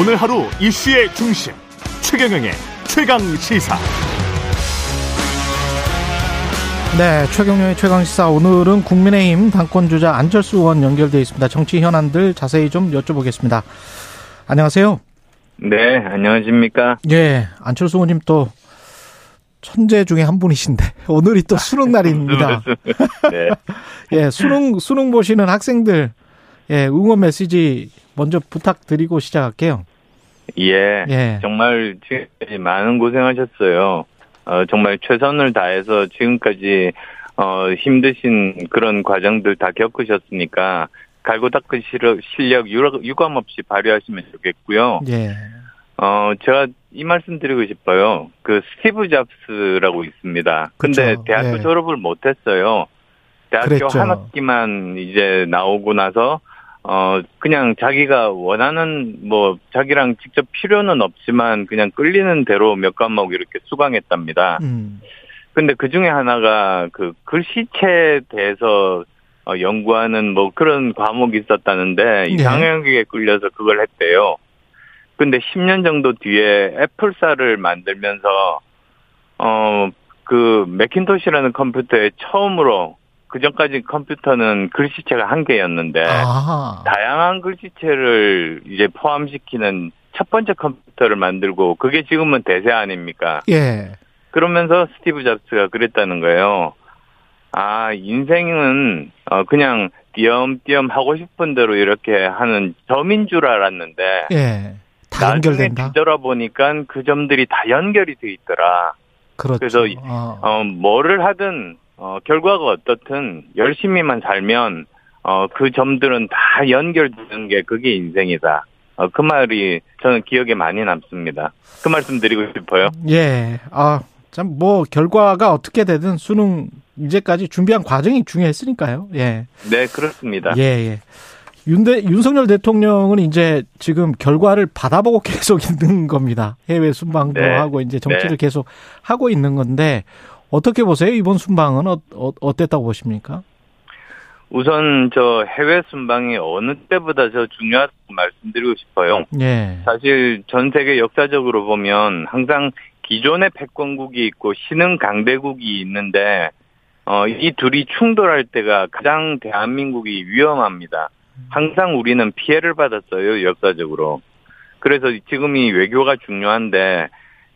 오늘 하루 이슈의 중심 최경영의 최강 시사. 네, 최경영의 최강 시사 오늘은 국민의힘 당권 주자 안철수 의원 연결돼 있습니다. 정치 현안들 자세히 좀 여쭤보겠습니다. 안녕하세요. 네, 안녕하십니까? 예, 안철수 의원님 또 천재 중에 한 분이신데 오늘이 또 수능 날입니다. 네. 예, 수능 수능 보시는 학생들 예, 응원 메시지 먼저 부탁드리고 시작할게요. 예, 예. 정말 지금까지 많은 고생하셨어요. 어, 정말 최선을 다해서 지금까지 어, 힘드신 그런 과정들 다 겪으셨으니까 갈고 닦은 실력, 유- 유감 없이 발휘하시면 좋겠고요. 예. 어, 제가 이 말씀 드리고 싶어요. 그 스티브 잡스라고 있습니다. 근데 그렇죠. 대학교 예. 졸업을 못 했어요. 대학교 그랬죠. 한 학기만 이제 나오고 나서 어 그냥 자기가 원하는 뭐 자기랑 직접 필요는 없지만 그냥 끌리는 대로 몇 과목 이렇게 수강했답니다. 음. 근데 그 중에 하나가 그 글씨체에 대해서 어, 연구하는 뭐 그런 과목이 있었다는데 네. 이상형에게 끌려서 그걸 했대요. 근데 10년 정도 뒤에 애플사를 만들면서 어그 맥킨토시라는 컴퓨터에 처음으로 그 전까지 컴퓨터는 글씨체가 한 개였는데 아. 다양한 글씨체를 이제 포함시키는 첫 번째 컴퓨터를 만들고 그게 지금은 대세 아닙니까? 예. 그러면서 스티브 잡스가 그랬다는 거예요. 아, 인생은 어, 그냥 띄엄띄엄 하고 싶은 대로 이렇게 하는 점인 줄 알았는데 예. 다 연결된다. 뒤돌아보니까 그 점들이 다 연결이 돼 있더라. 그렇죠. 그래서 이- 어. 어, 뭐를 하든 어, 결과가 어떻든 열심히만 살면 어, 그 점들은 다 연결되는 게 그게 인생이다. 어, 그 말이 저는 기억에 많이 남습니다. 그 말씀 드리고 싶어요. 예. 아, 참, 뭐, 결과가 어떻게 되든 수능 이제까지 준비한 과정이 중요했으니까요. 예. 네, 그렇습니다. 예, 예. 윤대, 윤석열 대통령은 이제 지금 결과를 받아보고 계속 있는 겁니다. 해외 순방도 네. 하고 이제 정치를 네. 계속 하고 있는 건데 어떻게 보세요? 이번 순방은 어, 어, 어땠다고 보십니까? 우선 저 해외 순방이 어느 때보다 저 중요하다고 말씀드리고 싶어요. 예. 사실 전 세계 역사적으로 보면 항상 기존의 패권국이 있고 신흥 강대국이 있는데 어, 이 둘이 충돌할 때가 가장 대한민국이 위험합니다. 항상 우리는 피해를 받았어요, 역사적으로. 그래서 지금 이 외교가 중요한데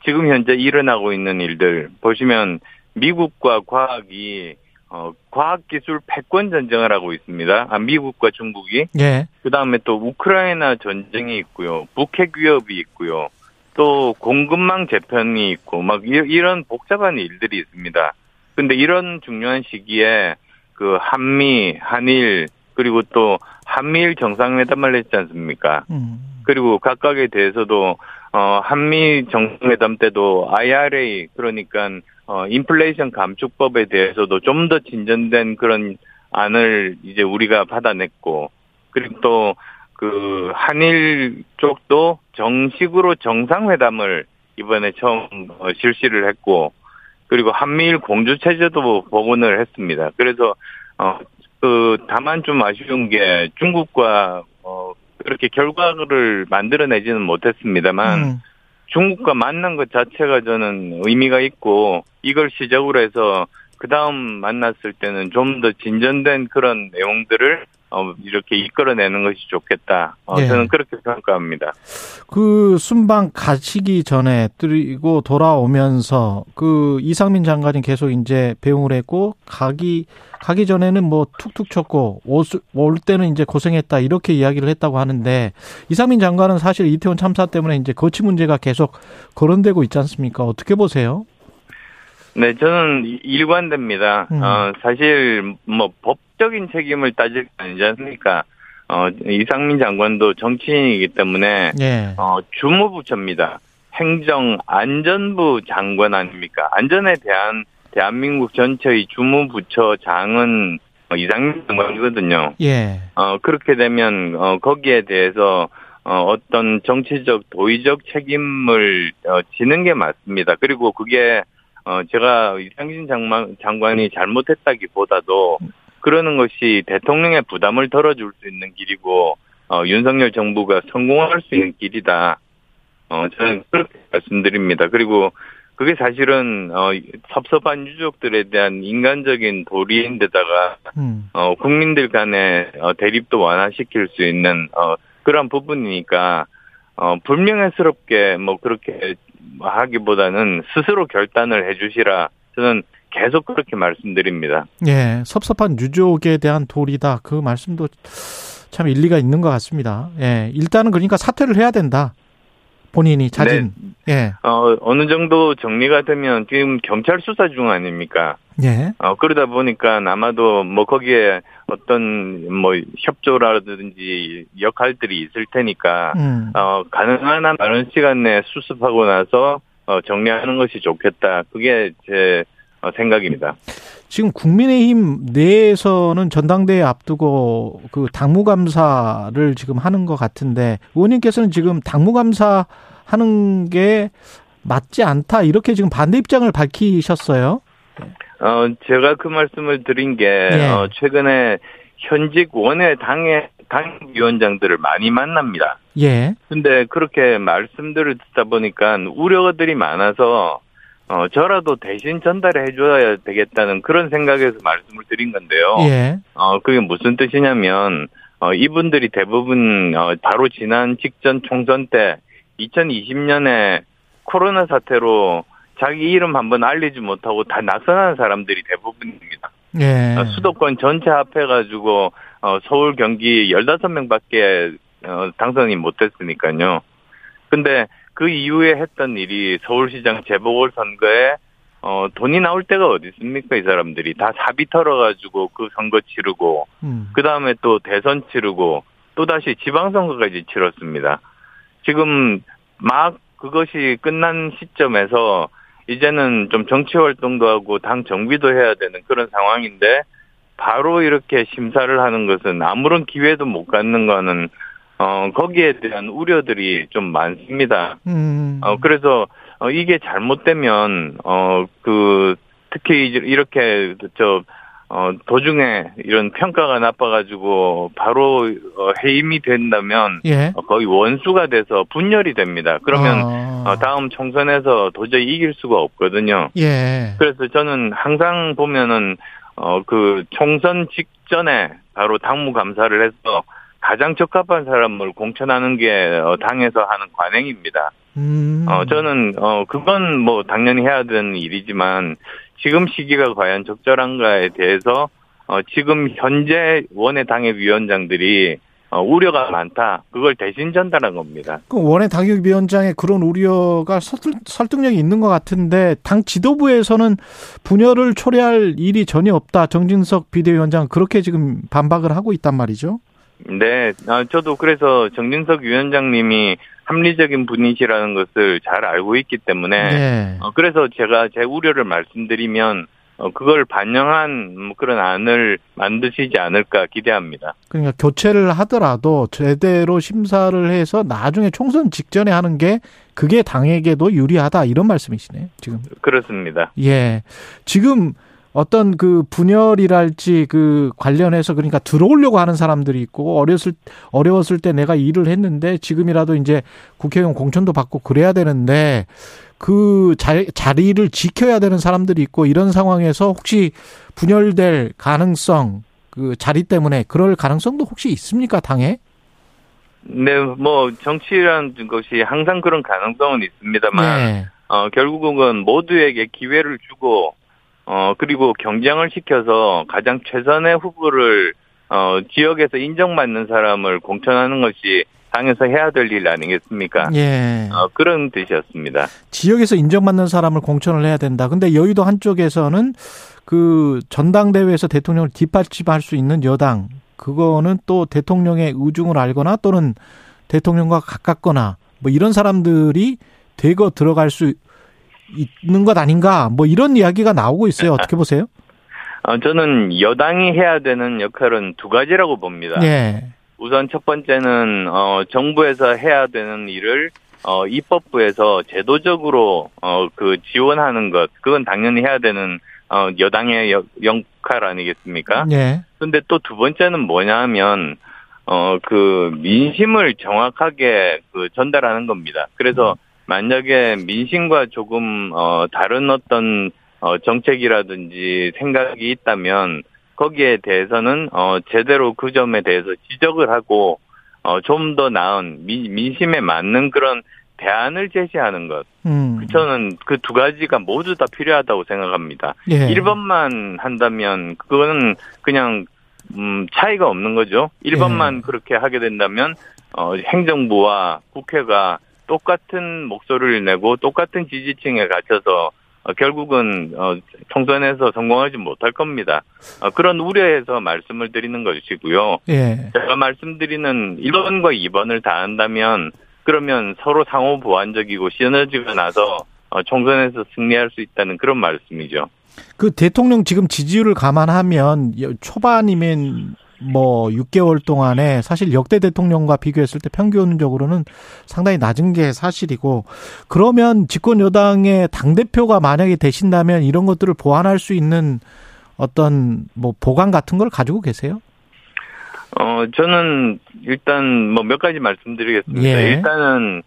지금 현재 일어나고 있는 일들 보시면 미국과 과학이 어, 과학기술 패권 전쟁을 하고 있습니다. 아, 미국과 중국이. 예. 그 다음에 또 우크라이나 전쟁이 있고요. 북핵 위협이 있고요. 또 공급망 재편이 있고 막 이- 이런 복잡한 일들이 있습니다. 근데 이런 중요한 시기에 그 한미, 한일 그리고 또 한미일 정상회담을 했지 않습니까? 음. 그리고 각각에 대해서도 어 한미 정상회담 때도 IRA 그러니까 어 인플레이션 감축법에 대해서도 좀 더 진전된 그런 안을 이제 우리가 받아냈고 그리고 또 그 한일 쪽도 정식으로 정상회담을 이번에 처음 어, 실시를 했고 그리고 한미일 공주 체제도 복원을 했습니다. 그래서 어 그 다만 좀 아쉬운 게 중국과 어 그렇게 결과를 만들어내지는 못했습니다만 음. 중국과 만난 것 자체가 저는 의미가 있고 이걸 시작으로 해서 그 다음 만났을 때는 좀 더 진전된 그런 내용들을 어, 이렇게 이끌어내는 것이 좋겠다. 어, 예. 저는 그렇게 평가합니다. 그 순방 가시기 전에 그리고 돌아오면서 그 이상민 장관이 계속 이제 배웅을 했고 가기 가기 전에는 뭐 툭툭 쳤고 올, 때는 이제 고생했다 이렇게 이야기를 했다고 하는데 이상민 장관은 사실 이태원 참사 때문에 이제 거치 문제가 계속 거론되고 있지 않습니까? 어떻게 보세요? 네, 저는 이- 일관됩니다. 음. 어, 사실 뭐 법적인 책임을 따질 게 아니지 않습니까? 어, 이상민 장관도 정치인이기 때문에 예. 어, 주무부처입니다. 행정 안전부 장관 아닙니까? 안전에 대한 대한민국 전체의 주무부처장은 어, 이상민 장관이거든요. 예. 어, 그렇게 되면 어, 거기에 대해서 어, 어떤 정치적 도의적 책임을 어, 지는 게 맞습니다. 그리고 그게 어, 제가 이상진 장관, 장관이 잘못했다기보다도 그러는 것이 대통령의 부담을 덜어줄 수 있는 길이고 어, 윤석열 정부가 성공할 수 있는 길이다. 어, 저는 그렇게 말씀드립니다. 그리고 그게 사실은 어, 섭섭한 유족들에 대한 인간적인 도리인데다가 음. 어, 국민들 간의 어, 대립도 완화시킬 수 있는 어, 그런 부분이니까 어, 불명예스럽게 뭐 그렇게 하기보다는 스스로 결단을 해주시라 저는 계속 그렇게 말씀드립니다. 예, 섭섭한 유족에 대한 도리다. 그 말씀도 참 일리가 있는 것 같습니다. 예, 일단은 그러니까 사퇴를 해야 된다. 본인이 자진. 예, 어, 어느 정도 정리가 되면 지금 경찰 수사 중 아닙니까? 예, 어, 그러다 보니까 아마도 뭐 거기에 어떤 뭐 협조라든지 역할들이 있을 테니까 음, 어, 가능한 한 많은 시간 내에 수습하고 나서 어, 정리하는 것이 좋겠다. 그게 제 어, 생각입니다. 지금 국민의힘 내에서는 전당대회 앞두고 그 당무감사를 지금 하는 것 같은데 의원님께서는 지금 당무감사 하는 게 맞지 않다 이렇게 지금 반대 입장을 밝히셨어요. 어, 제가 그 말씀을 드린 게, 예. 어, 최근에 현직 원외 당의, 당위원장들을 많이 만납니다. 예, 근데 그렇게 말씀들을 듣다 보니까 우려들이 많아서, 어, 저라도 대신 전달해 줘야 되겠다는 그런 생각에서 말씀을 드린 건데요. 예, 어, 그게 무슨 뜻이냐면, 어, 이분들이 대부분, 어, 바로 지난 직전 총선 때 2020년에 코로나 사태로 자기 이름 한번 알리지 못하고 다 낙선하는 사람들이 대부분입니다. 예. 어, 수도권 전체 합해가지고, 어, 서울, 경기 15명 밖에, 어, 당선이 못했으니까요. 근데 그 이후에 했던 일이 서울시장 재보궐선거에, 어, 돈이 나올 때가 어디 있습니까, 이 사람들이. 다 사비 털어가지고 그 선거 치르고, 음. 그 다음에 또 대선 치르고 또다시 지방선거까지 치렀습니다. 지금 막 그것이 끝난 시점에서 이제는 좀 정치 활동도 하고 당 정비도 해야 되는 그런 상황인데 바로 이렇게 심사를 하는 것은 아무런 기회도 못 갖는 거는 어 거기에 대한 우려들이 좀 많습니다. 음. 어 그래서 어 이게 잘못되면 어 그 특히 이렇게 저 어, 도중에 이런 평가가 나빠가지고 바로 어, 해임이 된다면 예. 어, 거의 원수가 돼서 분열이 됩니다. 그러면 아. 어, 다음 총선에서 도저히 이길 수가 없거든요. 예. 그래서 저는 항상 보면은 어, 그 총선 직전에 바로 당무 감사를 해서 가장 적합한 사람을 공천하는 게 어, 당에서 하는 관행입니다. 음. 어, 저는, 어, 그건 뭐 당연히 해야 되는 일이지만 지금 시기가 과연 적절한가에 대해서 어, 지금 현재 원외 당의 위원장들이 어, 우려가 많다. 그걸 대신 전달한 겁니다. 그 원외 당협위원장의 그런 우려가 설득, 설득 력이 있는 것 같은데 당 지도부에서는 분열을 초래할 일이 전혀 없다. 정진석 비대위원장 그렇게 지금 반박을 하고 있단 말이죠. 네, 아, 저도 그래서 정진석 위원장님이 합리적인 분이시라는 것을 잘 알고 있기 때문에 네. 어, 그래서 제가 제 우려를 말씀드리면 어, 그걸 반영한 뭐 그런 안을 만드시지 않을까 기대합니다. 그러니까 교체를 하더라도 제대로 심사를 해서 나중에 총선 직전에 하는 게 그게 당에게도 유리하다 이런 말씀이시네요. 지금. 그렇습니다. 예. 지금 어떤 그 분열이랄지 그 관련해서 그러니까 들어오려고 하는 사람들이 있고 어렸을 어려웠을 때 내가 일을 했는데 지금이라도 이제 국회의원 공천도 받고 그래야 되는데 그 자, 자리를 지켜야 되는 사람들이 있고 이런 상황에서 혹시 분열될 가능성 그 자리 때문에 그럴 가능성도 혹시 있습니까 당에? 네, 뭐 정치라는 것이 항상 그런 가능성은 있습니다만 네. 어, 결국은 모두에게 기회를 주고 어, 그리고 경쟁을 시켜서 가장 최선의 후보를 어, 지역에서 인정받는 사람을 공천하는 것이 당에서 해야 될 일 아니겠습니까? 예. 어, 그런 뜻이었습니다. 지역에서 인정받는 사람을 공천을 해야 된다. 근데 여의도 한쪽에서는 그 전당대회에서 대통령을 뒷받침할 수 있는 여당 그거는 또 대통령의 의중을 알거나 또는 대통령과 가깝거나 뭐 이런 사람들이 대거 들어갈 수 있는 것 아닌가 뭐 이런 이야기가 나오고 있어요. 어떻게 보세요? 어, 저는 여당이 해야 되는 역할은 두 가지라고 봅니다. 예. 우선 첫 번째는 어, 정부에서 해야 되는 일을 어, 입법부에서 제도적으로 어, 그 지원하는 것 그건 당연히 해야 되는 어, 여당의 역, 역할 아니겠습니까? 예. 근데 또 두 번째는 뭐냐하면 어, 그 민심을 정확하게 그 전달하는 겁니다. 그래서 만약에 민심과 조금 어, 다른 어떤 어, 정책이라든지 생각이 있다면 거기에 대해서는 어, 제대로 그 점에 대해서 지적을 하고 어, 좀 더 나은 민, 민심에 맞는 그런 대안을 제시하는 것. 음. 저는 그 두 가지가 모두 다 필요하다고 생각합니다. 예. 1번만 한다면 그거는 그냥 음 차이가 없는 거죠. 1번만 예. 그렇게 하게 된다면 어 행정부와 국회가 똑같은 목소리를 내고 똑같은 지지층에 갇혀서 어, 결국은 어 총선에서 성공하지 못할 겁니다. 어, 그런 우려에서 말씀을 드리는 것이고요. 예. 제가 말씀드리는 1번과 2번을 다 한다면 그러면 서로 상호 보완적이고 시너지가 나서 어, 총선에서 승리할 수 있다는 그런 말씀이죠. 그 대통령 지금 지지율을 감안하면 초반이면 뭐 6개월 동안에 사실 역대 대통령과 비교했을 때 평균적으로는 상당히 낮은 게 사실이고 그러면 집권 여당의 당 대표가 만약에 되신다면 이런 것들을 보완할 수 있는 어떤 뭐 보강 같은 걸 가지고 계세요? 어 저는 일단 뭐 몇 가지 말씀드리겠습니다. 예. 일단은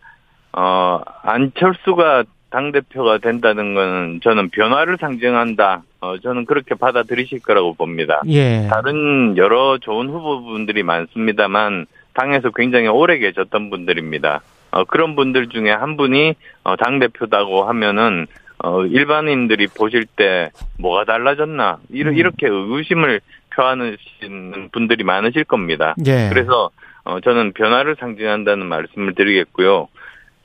어 안철수가 당 대표가 된다는 것은 저는 변화를 상징한다. 어 저는 그렇게 받아들이실 거라고 봅니다. 예. 다른 여러 좋은 후보분들이 많습니다만 당에서 굉장히 오래 계셨던 분들입니다. 어, 그런 분들 중에 한 분이 어, 당 대표다고 하면은 어, 일반인들이 보실 때 뭐가 달라졌나 이러, 음. 이렇게 의구심을 표하시는 분들이 많으실 겁니다. 예. 그래서 어, 저는 변화를 상징한다는 말씀을 드리겠고요.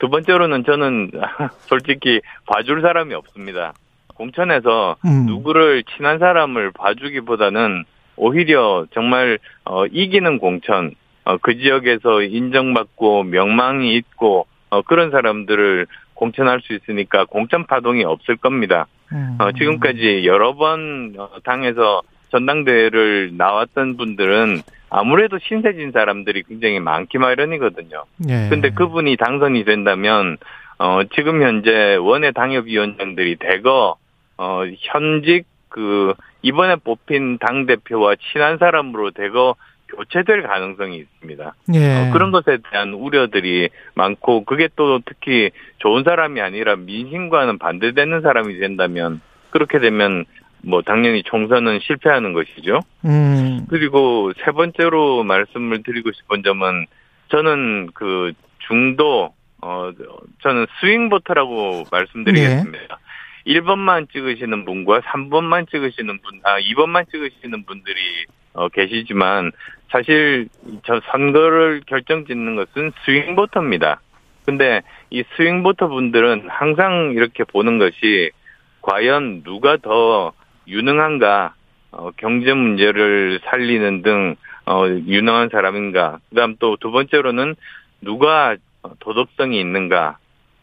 두 번째로는 저는 솔직히 봐줄 사람이 없습니다. 공천에서 음. 누구를 친한 사람을 봐주기보다는 오히려 정말 어, 이기는 공천, 어, 그 지역에서 인정받고 명망이 있고 어, 그런 사람들을 공천할 수 있으니까 공천 파동이 없을 겁니다. 음. 어, 지금까지 여러 번 어, 당에서 전당대회를 나왔던 분들은 아무래도 신세진 사람들이 굉장히 많기 마련이거든요. 예. 근데 그분이 당선이 된다면 어 지금 현재 원외 당협위원장들이 대거 어 현직 그 이번에 뽑힌 당 대표와 친한 사람으로 대거 교체될 가능성이 있습니다. 예. 어, 그런 것에 대한 우려들이 많고 그게 또 특히 좋은 사람이 아니라 민심과는 반대되는 사람이 된다면 그렇게 되면 뭐 당연히 총선은 실패하는 것이죠. 음. 그리고 세 번째로 말씀을 드리고 싶은 점은 저는 그 중도 어 저는 스윙 보터라고 말씀드리겠습니다. 1번만 찍으시는 분과 3번만 찍으시는 분, 아 2번만 찍으시는 분들이 어 계시지만 사실 저 선거를 결정짓는 것은 스윙 보터입니다. 근데 이 스윙 보터 분들은 항상 이렇게 보는 것이 과연 누가 더 유능한가, 어, 경제 문제를 살리는 등, 어, 유능한 사람인가. 그 다음 또 두 번째로는 누가 도덕성이 있는가.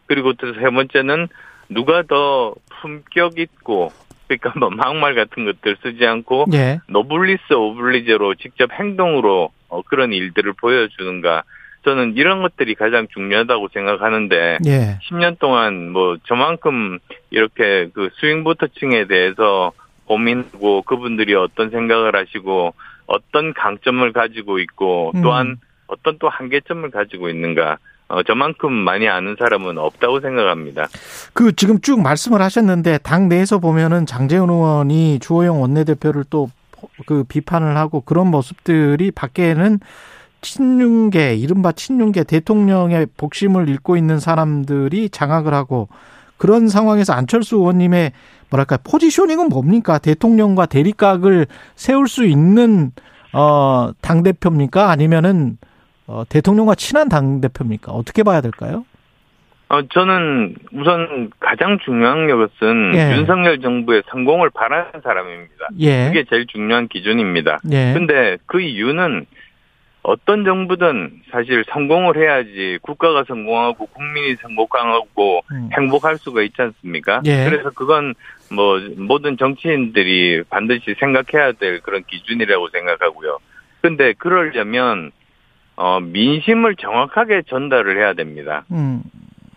그리고 또 세 번째는 누가 더 품격 있고, 그러니까 뭐 막말 같은 것들 쓰지 않고, 예. 노블리스 오블리제로 직접 행동으로 어, 그런 일들을 보여주는가. 저는 이런 것들이 가장 중요하다고 생각하는데, 예. 10년 동안 뭐 저만큼 이렇게 그 스윙보터층에 대해서 고민하고 그분들이 어떤 생각을 하시고 어떤 강점을 가지고 있고 음. 또한 어떤 또 한계점을 가지고 있는가 어, 저만큼 많이 아는 사람은 없다고 생각합니다. 그 지금 쭉 말씀을 하셨는데 당 내에서 보면은 장재훈 의원이 주호영 원내대표를 또 그 비판을 하고 그런 모습들이 밖에는 친윤계 이른바 친윤계 대통령의 복심을 읽고 있는 사람들이 장악을 하고 그런 상황에서 안철수 의원님의 뭐랄까 포지셔닝은 뭡니까 대통령과 대립각을 세울 수 있는 어당 대표입니까 아니면은 어 대통령과 친한 당 대표입니까 어떻게 봐야 될까요? 어, 저는 우선 가장 중요한 것은 예. 윤석열 정부의 성공을 바라는 사람입니다. 예. 그게 제일 중요한 기준입니다. 예. 근데 그 이유는 어떤 정부든 사실 성공을 해야지 국가가 성공하고 국민이 행복하고 음. 행복할 수가 있지 않습니까? 예. 그래서 그건 뭐 모든 정치인들이 반드시 생각해야 될 그런 기준이라고 생각하고요. 근데 그러려면 어 민심을 정확하게 전달을 해야 됩니다. 음.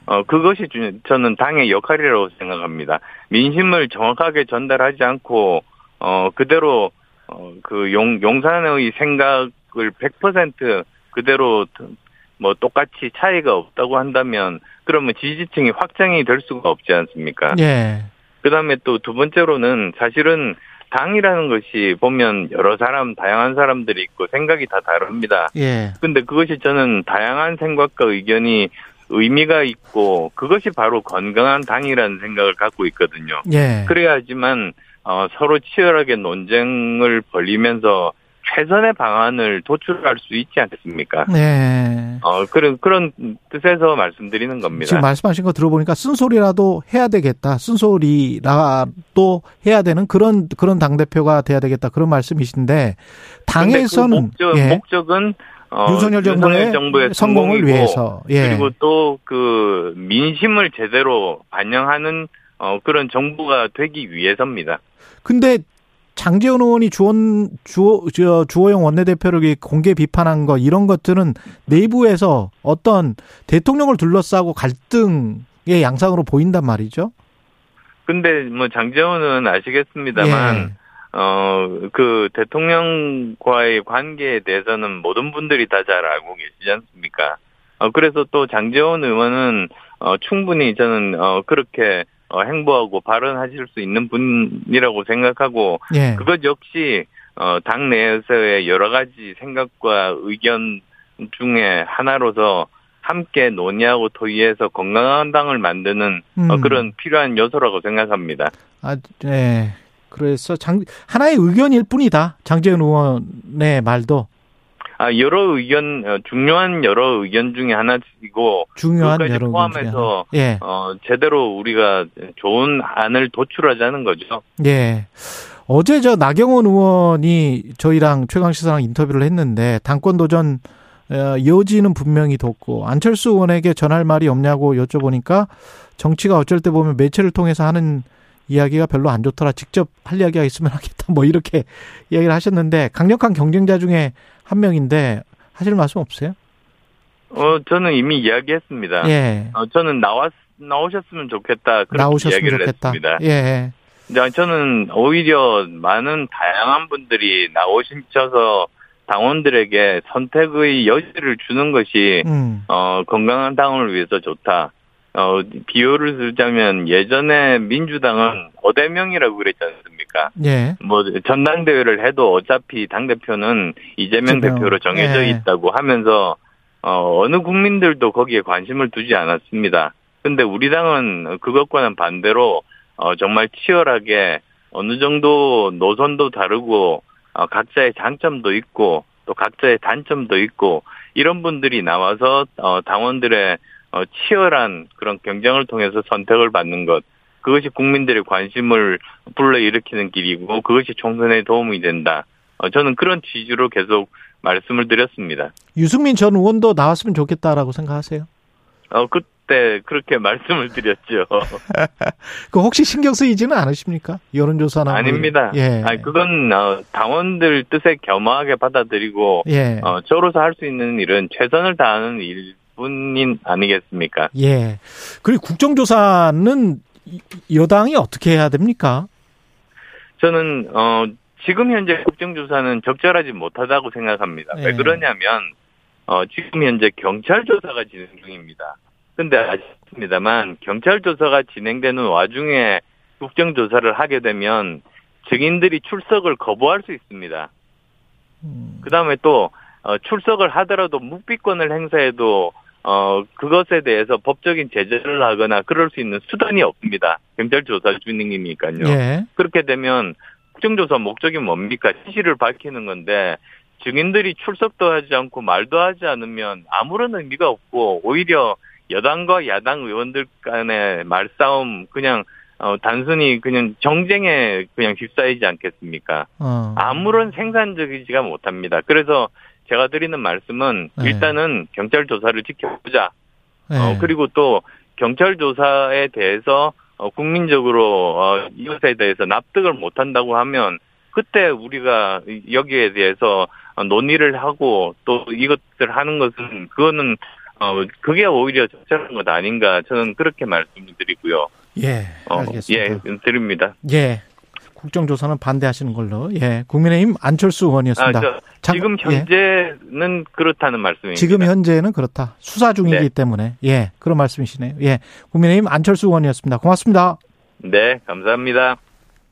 어 그것이 주- 저는 당의 역할이라고 생각합니다. 민심을 정확하게 전달하지 않고 어 그대로 어 그 용 용산의 생각 정책을 100% 그대로 뭐 똑같이 차이가 없다고 한다면 그러면 지지층이 확장이 될 수가 없지 않습니까? 예. 그다음에 또 두 번째로는 사실은 당이라는 것이 보면 여러 사람 다양한 사람들이 있고 생각이 다 다릅니다. 예. 근데 그것이 저는 다양한 생각과 의견이 의미가 있고 그것이 바로 건강한 당이라는 생각을 갖고 있거든요. 예. 그래야지만 어, 서로 치열하게 논쟁을 벌리면서 최선의 방안을 도출할 수 있지 않겠습니까? 네. 어, 그런, 그런 뜻에서 말씀드리는 겁니다. 지금 말씀하신 거 들어보니까 쓴소리라도 해야 되겠다. 쓴소리라도 해야 되는 그런, 그런 당대표가 돼야 되겠다. 그런 말씀이신데, 당에서는. 그 목적, 예. 목적은 어, 윤석열 정부의, 정부의 성공을 위해서. 예. 그리고 또 그 민심을 제대로 반영하는 어, 그런 정부가 되기 위해서입니다. 근데 장재원 의원이 주원 주호 저 주호영 원내대표를 공개 비판한 거 이런 것들은 내부에서 어떤 대통령을 둘러싸고 갈등의 양상으로 보인단 말이죠. 근데 뭐 장재원은 아시겠습니다만 예. 어, 그 대통령과의 관계에 대해서는 모든 분들이 다 잘 알고 계시지 않습니까? 어, 그래서 또 장재원 의원은 어, 충분히 저는 어, 그렇게 어, 행보하고 발언하실 수 있는 분이라고 생각하고 예. 그것 역시 어, 당 내에서의 여러 가지 생각과 의견 중에 하나로서 함께 논의하고 토의해서 건강한 당을 만드는 어, 음. 그런 필요한 요소라고 생각합니다. 아, 네. 그래서 장 하나의 의견일 뿐이다. 장재원 의원의 말도 아, 여러 의견, 어, 중요한 여러 의견 중에 하나이고, 중요한 여러 포함해서. 예. 어, 제대로 우리가 좋은 안을 도출하자는 거죠. 예. 어제 저 나경원 의원이 저희랑 최강 시사랑 인터뷰를 했는데 당권 도전 어, 여지는 분명히 뒀고 안철수 의원에게 전할 말이 없냐고 여쭤보니까 정치가 어쩔 때 보면 매체를 통해서 하는 이야기가 별로 안 좋더라. 직접 할 이야기가 있으면 하겠다. 뭐 이렇게 이야기를 하셨는데 강력한 경쟁자 중에 한 명인데 하실 말씀 없어요? 어, 저는 이미 이야기했습니다. 예. 어, 저는 나왔, 나오셨으면 좋겠다. 그렇게 나오셨으면 이야기를 좋겠다. 했습니다. 예. 자, 저는 오히려 많은 다양한 분들이 나오셔서 당원들에게 선택의 여지를 주는 것이 음. 어, 건강한 당을 위해서 좋다. 어, 비유를 들자면 예전에 민주당은 어대명이라고 그랬지 않습니까? 예. 뭐 전당대회를 해도 어차피 당대표는 이재명 이재명. 대표로 정해져 예. 있다고 하면서 어, 어느 국민들도 거기에 관심을 두지 않았습니다. 근데 우리 당은 그것과는 반대로 어, 정말 치열하게 어느 정도 노선도 다르고 어, 각자의 장점도 있고 또 각자의 단점도 있고 이런 분들이 나와서 어, 당원들의 어, 치열한 그런 경쟁을 통해서 선택을 받는 것 그것이 국민들의 관심을 불러일으키는 길이고 그것이 총선에 도움이 된다. 어, 저는 그런 취지로 계속 말씀을 드렸습니다. 유승민 전 의원도 나왔으면 좋겠다라고 생각하세요? 어, 그때 그렇게 말씀을 드렸죠. 그 혹시 신경 쓰이지는 않으십니까? 여론조사나 뭐 아닙니다. 예. 아니, 그건 어, 당원들 뜻에 겸허하게 받아들이고 예. 어, 저로서 할 수 있는 일은 최선을 다하는 일 뿐인 아니겠습니까? 예. 그리고 국정조사는 이- 여당이 어떻게 해야 됩니까? 저는 어, 지금 현재 국정조사는 적절하지 못하다고 생각합니다. 예. 왜 그러냐면 어, 지금 현재 경찰 조사가 진행 중입니다. 근데 아쉽습니다만 경찰 조사가 진행되는 와중에 국정 조사를 하게 되면 증인들이 출석을 거부할 수 있습니다. 음, 그 다음에 또, 어, 출석을 하더라도 묵비권을 행사해도, 어, 그것에 대해서 법적인 제재를 하거나 그럴 수 있는 수단이 없습니다. 경찰 조사 중이니까요. 예. 그렇게 되면 국정조사 목적이 뭡니까? 진실을 밝히는 건데, 증인들이 출석도 하지 않고 말도 하지 않으면 아무런 의미가 없고, 오히려 여당과 야당 의원들 간의 말싸움, 그냥, 어, 단순히 그냥 정쟁에 그냥 휩싸이지 않겠습니까? 어. 아무런 생산적이지가 못합니다. 그래서 제가 드리는 말씀은 네. 일단은 경찰 조사를 지켜보자. 예. 어, 그리고 또 경찰 조사에 대해서 어, 국민적으로 어, 이것에 대해서 납득을 못한다고 하면 그때 우리가 여기에 대해서 어, 논의를 하고 또 이것들 하는 것은 그거는 어 그게 오히려 적절한 것 아닌가 저는 그렇게 말씀을 드리고요. 예. 어, 알겠습니다. 예, 드립니다. 예. 국정조사는 반대하시는 걸로. 예. 국민의힘 안철수 의원이었습니다. 아, 저, 잠- 지금 예. 현재는 그렇다는 말씀입니다. 지금 현재는 그렇다. 수사 중이기 네. 때문에. 예. 그런 말씀이시네요. 예. 국민의힘 안철수 의원이었습니다. 고맙습니다. 네, 감사합니다.